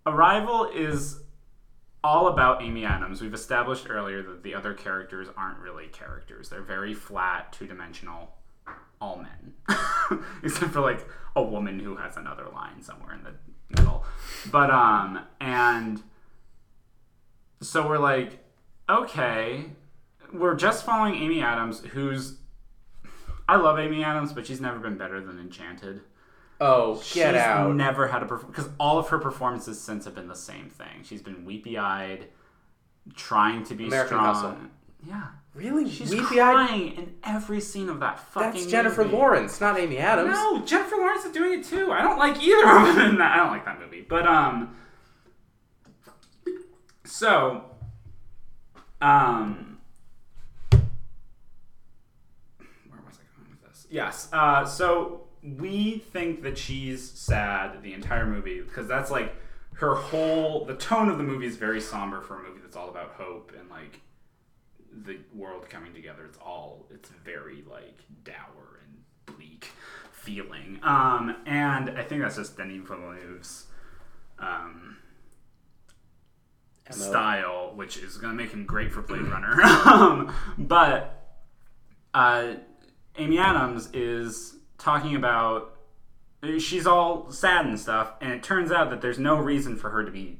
Arrival is all about Amy Adams. We've established earlier that the other characters aren't really characters. They're very flat, two dimensional, all men. Except for like a woman who has another line somewhere in the middle. But, um, and so we're like, okay, we're just following Amy Adams, who's I love Amy Adams, but she's never been better than Enchanted. Oh, She's get out! never had a because all of her performances since have been the same thing. She's been weepy eyed, trying to be American strong. Hustle. Yeah, really? she's Weepy eyed? crying in every scene of that fucking. That's Jennifer movie. Lawrence, not Amy Adams. No, Jennifer Lawrence is doing it too. I don't like either of them in that. I don't like that movie. But um so um where was I going with this? Yes. Uh so we think that she's sad the entire movie because that's like her whole the tone of the movie is very somber for a movie that's all about hope and like the world coming together. It's all it's very like dour and bleak feeling. Um, and I think that's just Denis Villeneuve's um, style, which is going to make him great for Blade Runner. um, but uh, Amy Adams is talking about she's all sad and stuff, and it turns out that there's no reason for her to be.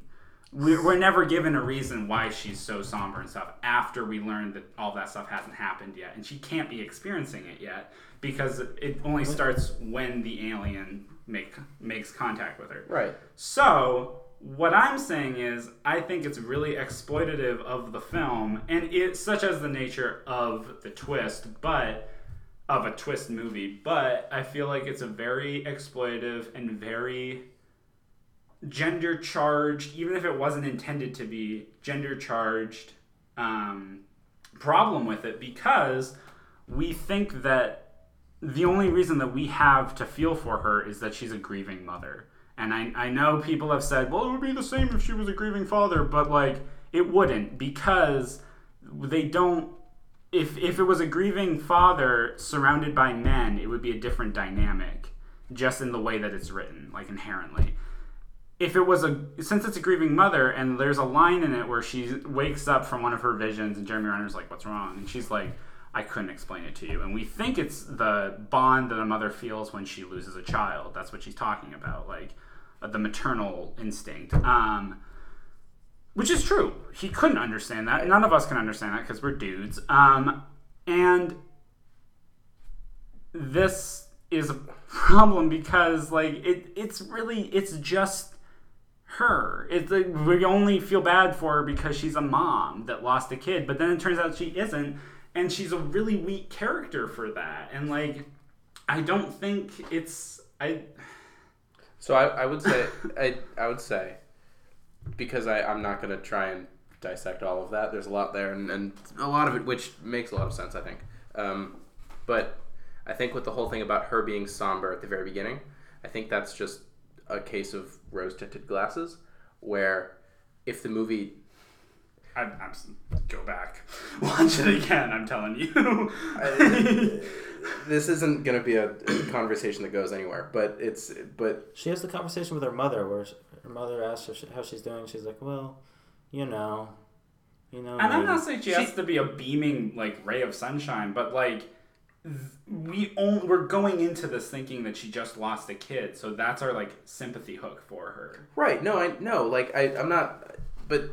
We're, we're never given a reason why she's so somber and stuff after we learn that all that stuff hasn't happened yet, and she can't be experiencing it yet because it only starts when the alien make makes contact with her. Right. So, what I'm saying is, I think it's really exploitative of the film, and it's such as the nature of the twist, but of a twist movie. But I feel like it's a very exploitative and very gender charged, even if it wasn't intended to be gender charged um, problem with it, because we think that the only reason that we have to feel for her is that she's a grieving mother. And I, I know people have said, well, it would be the same if she was a grieving father, but like, it wouldn't because they don't. If, if it was a grieving father surrounded by men, it would be a different dynamic, just in the way that it's written, like inherently. If it was a since it's a grieving mother and there's a line in it where she wakes up from one of her visions and Jeremy Renner's like, "What's wrong?" and she's like, I couldn't explain it to you. And we think it's the bond that a mother feels when she loses a child. That's what she's talking about, like uh, the maternal instinct. Um, which is true. He couldn't understand that. None of us can understand that because we're dudes. Um, and this is a problem because like it, it's really it's just her. It's like we only feel bad for her because she's a mom that lost a kid, but then it turns out she isn't, and she's a really weak character for that. And like, I don't think it's I. So I, I would say I, I would say because I, I'm not gonna try and dissect all of that. There's a lot there and, and a lot of it which makes a lot of sense, I think. Um, but I think with the whole thing about her being somber at the very beginning, I think that's just a case of rose tinted glasses where if the movie I, I'm s- go back, watch it again. I'm telling you. this isn't going to be a, a conversation that goes anywhere, but it's but She has the conversation with her mother where sh- her mother asks her sh- how she's doing. She's like, well, you know, you know. And I'm not saying she has to be a beaming like ray of sunshine, but like th- we only, we're going into this thinking that she just lost a kid, so that's our like sympathy hook for her. right. No, I no like I I'm not. But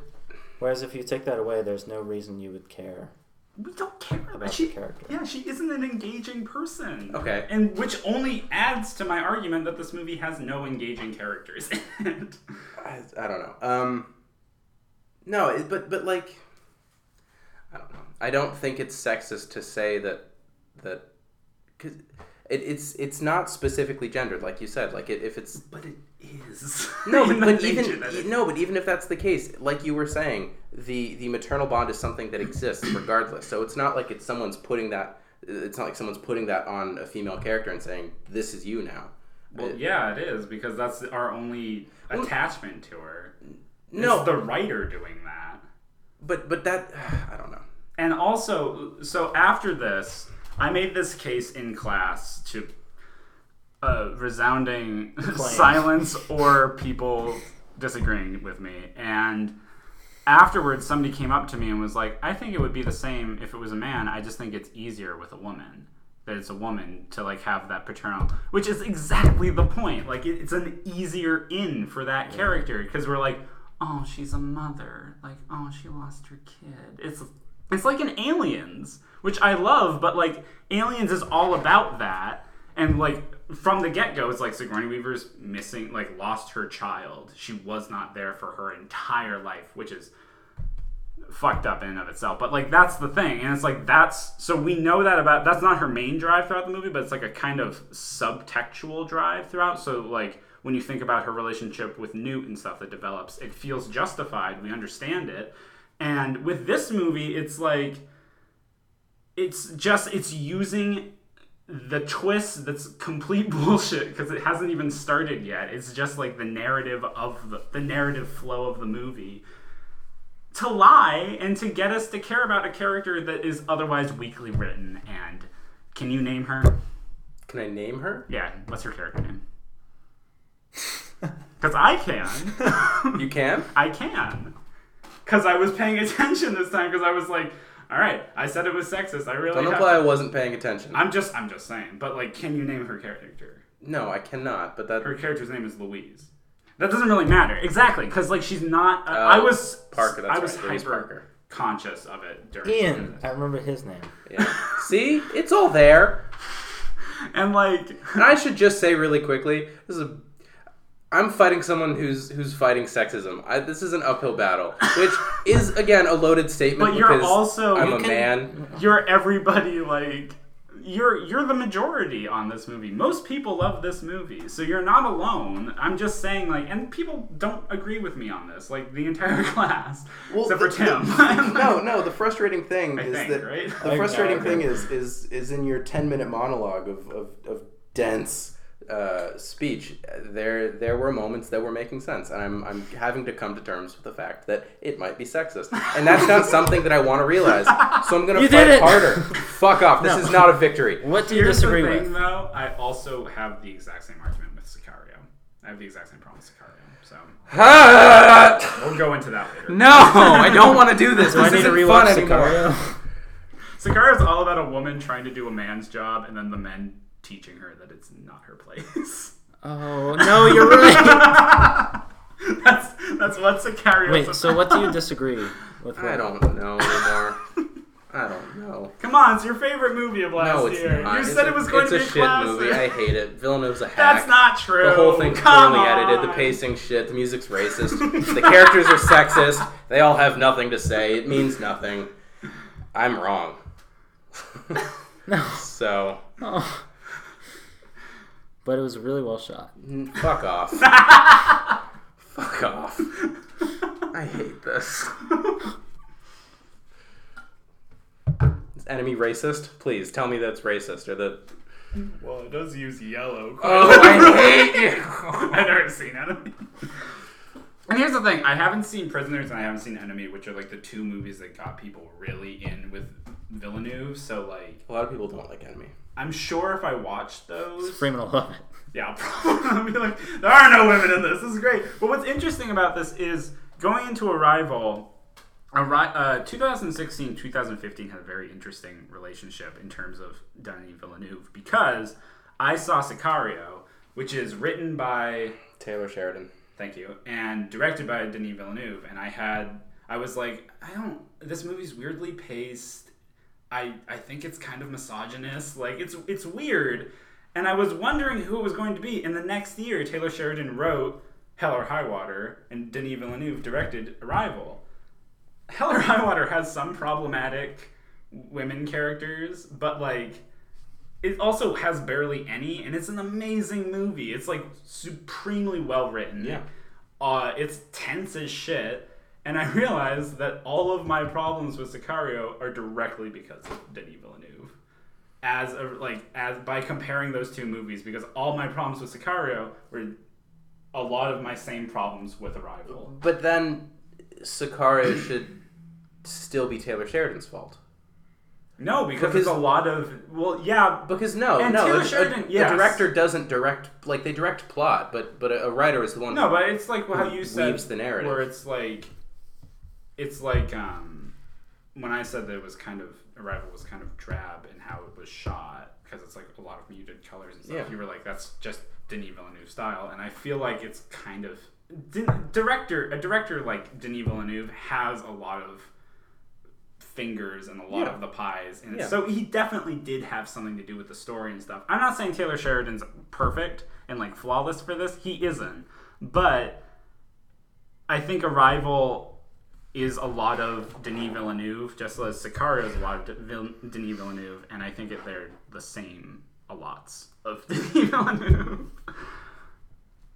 Whereas if you take that away, there's no reason you would care. We don't care About she, the character. Yeah, she isn't an engaging person. Okay. and which only adds to my argument that this movie has no engaging characters in it. I, I don't know. Um, no, but but like, I don't know. I don't think it's sexist to say that that because it, it's it's not specifically gendered, like you said. Like it, if it's But it is. no, but, but even no, but even if that's the case, like you were saying, the the maternal bond is something that exists regardless. So it's not like it's someone's putting that. It's not like someone's putting that on a female character and saying, "This is you now." Well, It- yeah, it is because that's our only attachment to her. no, it's the writer doing that. but but that I don't know. And also, so after this, I made this case in class to uh, resounding silence or people disagreeing with me. And afterwards, somebody came up to me and was like, I think it would be the same if it was a man. I just think it's easier with a woman. That it's a woman to like have that paternal, which is exactly the point. Like it, it's an easier in for that character because we're like, oh, she's a mother. Like, oh, she lost her kid. It's It's like in Aliens, which I love, but like Aliens is all about that. And like from the get go, it's like Sigourney Weaver's missing, like lost her child. She was not there for her entire life, which is fucked up in and of itself. But like that's the thing, and it's like that's so we know that about that's not her main drive throughout the movie, but it's like a kind of subtextual drive throughout. So like when you think about her relationship with Newt and stuff that develops, it feels justified. We understand it. And with this movie, it's like it's just it's using the twist that's complete bullshit because it hasn't even started yet. It's just like the narrative of the, the narrative flow of the movie to lie and to get us to care about a character that is otherwise weakly written. And can you name her? Can I name her? Yeah, what's her character name? Because I can. You can. I can. Because I was paying attention this time because I was like, all right, I said it was sexist. I really Don't have imply I wasn't paying attention. I'm just I'm just saying. But like can you name her character? no, I cannot. But that Her character's name is Louise. That doesn't really matter. Exactly, cuz like she's not uh, I was Parker, that's I was right, Louise hyper Parker. conscious of it during Ian. I remember his name. Yeah. See, it's all there. And like And I should just say really quickly, this is a I'm fighting someone who's who's fighting sexism. I, this is an uphill battle, which is again a loaded statement But you're because also- I'm you a can- man. you're everybody like you're you're the majority on this movie. Most people love this movie, so you're not alone. I'm just saying, like, and people don't agree with me on this, like the entire class, except for Tim. the- no, no. The frustrating thing I is think, that right? the I- frustrating thing is is is in your ten minute monologue of of, of dense uh, speech. There there were moments that were making sense, and I'm I'm having to come to terms with the fact that it might be sexist, and that's not something that I want to realize. So I'm gonna You fight did it! harder. Fuck off. This No. is not a victory. What do you Here's disagree the thing, with? though. I also have the exact same argument with Sicario. I have the exact same problem with Sicario. So we'll go into that later. no, I don't want to do this. Do I This need to isn't fun rewatch anymore. Sicario? Sicario is all about a woman trying to do a man's job, and then the men teaching her that it's not her place. oh no, you're right. that's that's what Sicario. Wait, so what do you disagree with? I don't know anymore. I don't know. Come on, it's your favorite movie of last No, it's year. not. You It's said a- it was going it's to be a a shit classic. movie. I hate it. Villeneuve's a hack. That's not true. The whole thing's Come poorly edited. The pacing shit. The music's racist. the characters are sexist. They all have nothing to say. It means nothing. I'm wrong. No. So Oh. But it was really well shot. mm, fuck off. fuck off. I hate this. Is enemy racist? Please tell me that's racist or that. Well, it does use yellow. Oh, I hate you. I've never seen Enemy. And here's the thing: I haven't seen Prisoners and I haven't seen Enemy, which are like the two movies that got people really in with Villeneuve. So like, A lot of people don't like enemy. I'm sure if I watched those, Freeman will love it. Yeah, I'll probably be like, there are no women in this. This is great. But what's interesting about this is going into Arrival, Arri- uh, 2016 2015 had a very interesting relationship in terms of Denis Villeneuve because I saw Sicario, which is written by Taylor Sheridan. Thank you. And directed by Denis Villeneuve. And I had, I was like, I don't, this movie's weirdly paced. I, I think it's kind of misogynist. Like, it's, it's weird. And I was wondering who it was going to be. And the next year, Taylor Sheridan wrote Hell or High Water, and Denis Villeneuve directed Arrival. Hell or High Water has some problematic women characters, but like, it also has barely any, and it's an amazing movie. It's like supremely well written. Yeah. Uh, it's tense as shit. And I realized that all of my problems with Sicario are directly because of Denis Villeneuve. As a, like as by comparing those two movies, because all my problems with Sicario were a lot of my same problems with Arrival. But then Sicario should still be Taylor Sheridan's fault. No, because, Because- there's a lot of well, yeah, Because no, And no, Taylor Sheridan- a yes. director doesn't direct like they direct plot, but but a, a writer is the one. No, but it's like how you said weaves the narrative. where it's like it's like um when I said that it was kind of Arrival was kind of drab in how it was shot because it's like a lot of muted colors and stuff. Yeah. You were like, that's just Denis Villeneuve style, and I feel like it's kind of director a director like Denis Villeneuve has a lot of fingers and a lot Yeah. of the pies, and Yeah. so he definitely did have something to do with the story and stuff. I'm not saying Taylor Sheridan's perfect and like flawless for this. He isn't, but I think Arrival is a lot of Denis Villeneuve, just as Sicario is a lot of Denis Villeneuve, and I think it, they're the same a lots of Denis Villeneuve.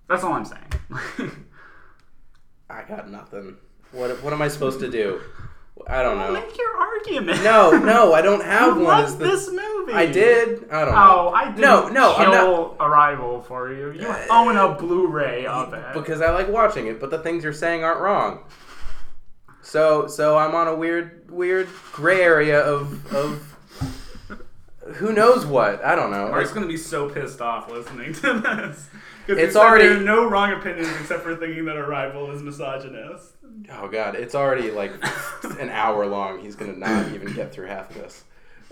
That's all I'm saying. I got nothing. What what am I supposed to do? I don't know. Make your argument. No, no, I don't have You one. love the- this movie. I did. I don't know. Oh, I didn't No, no, I'm kill Arrival for you. You uh, own a Blu-ray of it. because I like watching it, but the things you're saying aren't wrong. So so I'm on a weird weird gray area of of who knows what. I don't know. Mark's gonna be so pissed off listening to this. 'Cause he It's said already- there are no wrong opinions except for thinking that Arrival is misogynist. Oh god, it's already like an hour long. He's gonna not even get through half of this.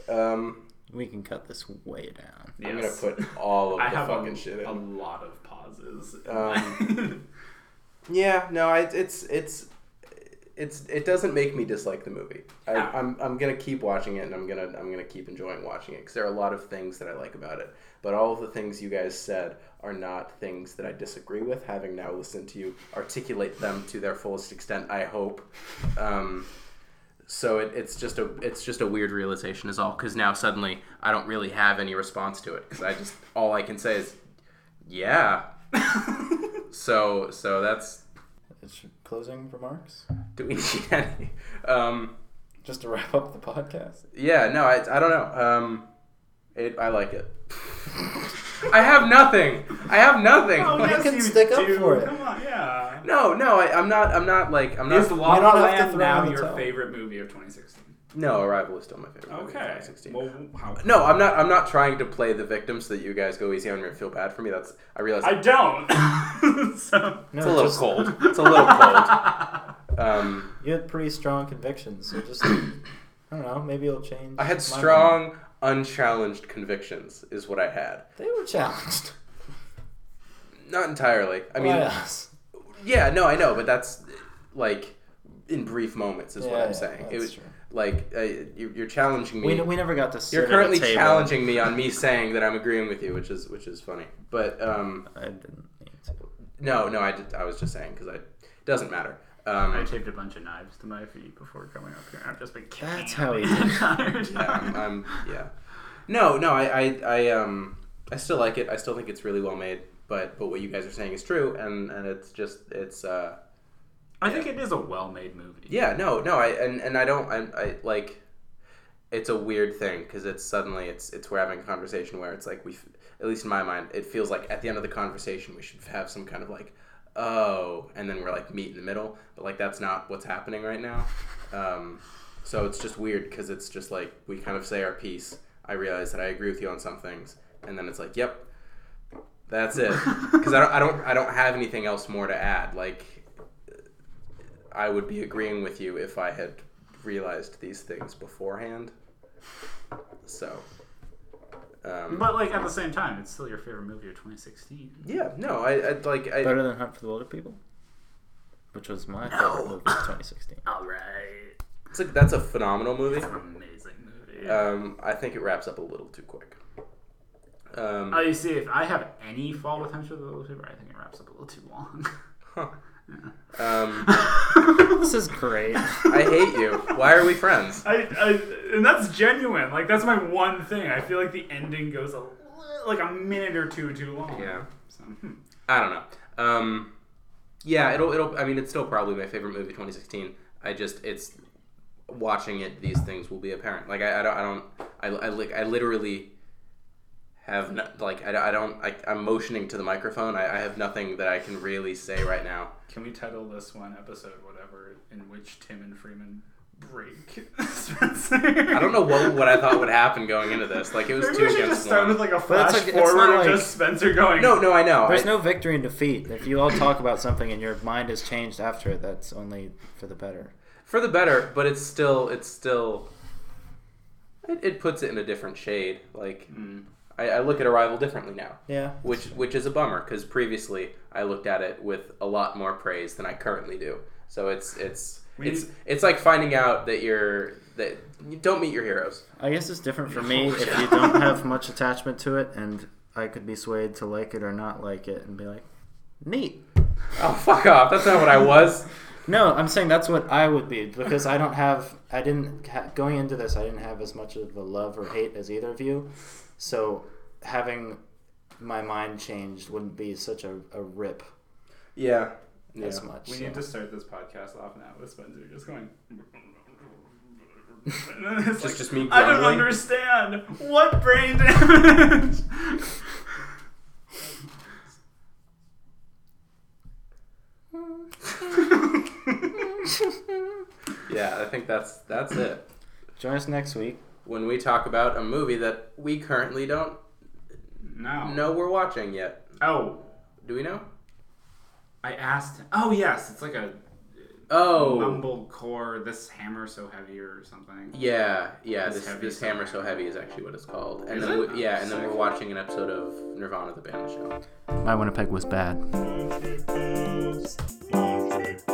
Um, We can cut this way down. I'm Yes. gonna put all of I the have fucking a, shit in. a lot of pauses. Um, Yeah, no, I, it's it's it's it doesn't make me dislike the movie. I, Yeah. I'm I'm gonna keep watching it, and I'm gonna I'm gonna keep enjoying watching it because there are a lot of things that I like about it. But all of the things you guys said are not things that I disagree with. Having now listened to you articulate them to their fullest extent, I hope. Um, so it, it's just a it's just a weird realization is all because now suddenly I don't really have any response to it because I just all I can say is yeah. so so that's It's closing remarks? do we need any? Um, Just to wrap up the podcast. yeah, no, I, I don't know. Um, it, I like it. I have nothing. I have nothing. Oh, You yes, can you stick up do. for it. Come on, yeah. No, no, I, I'm not. I'm not like I'm not. Is La La don't have to Land throw now in the your towel. favorite movie of 2016? No, Arrival is still my favorite. movie Okay. 2016. Well, how? No, I'm not. I'm not trying to play the victim so that you guys go easy on me and feel bad for me. That's. I realize I don't. so, No, it's a little just- cold. It's a little cold. Um, You had pretty strong convictions, so just I don't know. Maybe it'll change. I had my strong, unchallenged convictions. Is what I had. They were challenged. Not entirely. I mean, By us. Yeah, no, I know, but that's like in brief moments is what I'm yeah, saying. It was true. Like uh, you, you're challenging me. We, we never got to. Sit you're at a currently table. challenging me on me saying that I'm agreeing with you, which is which is funny. But um, I didn't mean to. no, no, I did, I was just saying because I doesn't matter. I Um, taped a bunch of knives to my feet before coming up here. I've just been kicking That's how he them did the entire yeah, I'm, time. I'm yeah. No, no, I, I, I um, I still like it. I still think it's really well made. But but what you guys are saying is true, and and it's just it's uh. I think it is a well-made movie. Yeah, no, no, I and, and I don't, I, I like. It's a weird thing because it's suddenly it's it's we're having a conversation where it's like we, f- at least in my mind, it feels like at the end of the conversation we should have some kind of like, oh, and then we're like meet in the middle, but like that's not what's happening right now. Um, so it's just weird because it's just like we kind of say our piece. I realize that I agree with you on some things, and then it's like, yep, that's it. Because I don't, I don't, I don't have anything else more to add. Like, I would be agreeing with you if I had realized these things beforehand. So, um, But like at the same time, it's still your favorite movie of 2016. yeah, no, I, I like, I, Better than Hunt for the Wilderpeople, which was my favorite movie of 2016. All right, it's like that's a phenomenal movie. it's an amazing movie. Um, I think it wraps up a little too quick. Um, Oh, you see, if I have any fault with Hunt for the Wilderpeople, I think it wraps up a little too long. huh. um, This is great. I hate you. Why are we friends? I, I, and that's genuine. Like that's my one thing. I feel like the ending goes a like a minute or two too long. Yeah. So, hmm. I don't know. Um, yeah, it'll it'll. I mean, it's still probably my favorite movie 2016. I just it's watching it. These things will be apparent. Like I, I don't I don't I I, li- I literally have no, like I, I don't I, I'm motioning to the microphone. I, I have nothing that I can really say right now. Can we title this one episode whatever in which Tim and Freeman break Spencer? I don't know what what I thought would happen going into this. Like it was Maybe two we should against just start one. with like a But flash it's like- it's forward not of like- just Spencer going. no, no, I know. There's I- no victory and defeat. If you all talk about something and your mind has changed after it, that's only for the better. for the better, but it's still it's still it, it puts it in a different shade. Like Mm. I, I look at Arrival differently now. Yeah. which which is a bummer because previously I looked at it with a lot more praise than I currently do. So it's it's We it's it's like finding out that you're that you don't meet your heroes. I guess it's different for me if you don't have much attachment to it, and I could be swayed to like it or not like it, and be like, neat. Oh fuck off! That's not what I was. No, I'm saying that's what I would be because I don't have. I didn't ha- going into this. I didn't have as much of a love or hate as either of you, so having my mind changed wouldn't be such a, a rip Yeah. Yeah. as much. We so. need to start this podcast off now with Spencer just going. It's Just- just me I don't understand. What brain damage? Yeah, I think that's that's it. Join us next week. When we talk about a movie that we currently don't no. know we're watching yet, Oh, do we know? I asked. Oh yes, it's like a Oh, mumblecore. This hammer so heavy or something. yeah, yeah. This This this so hammer so heavy is actually what it's called. And Is then it? we, yeah, and then we're watching an episode of Nirvana the band show. My Winnipeg was bad. Thank you.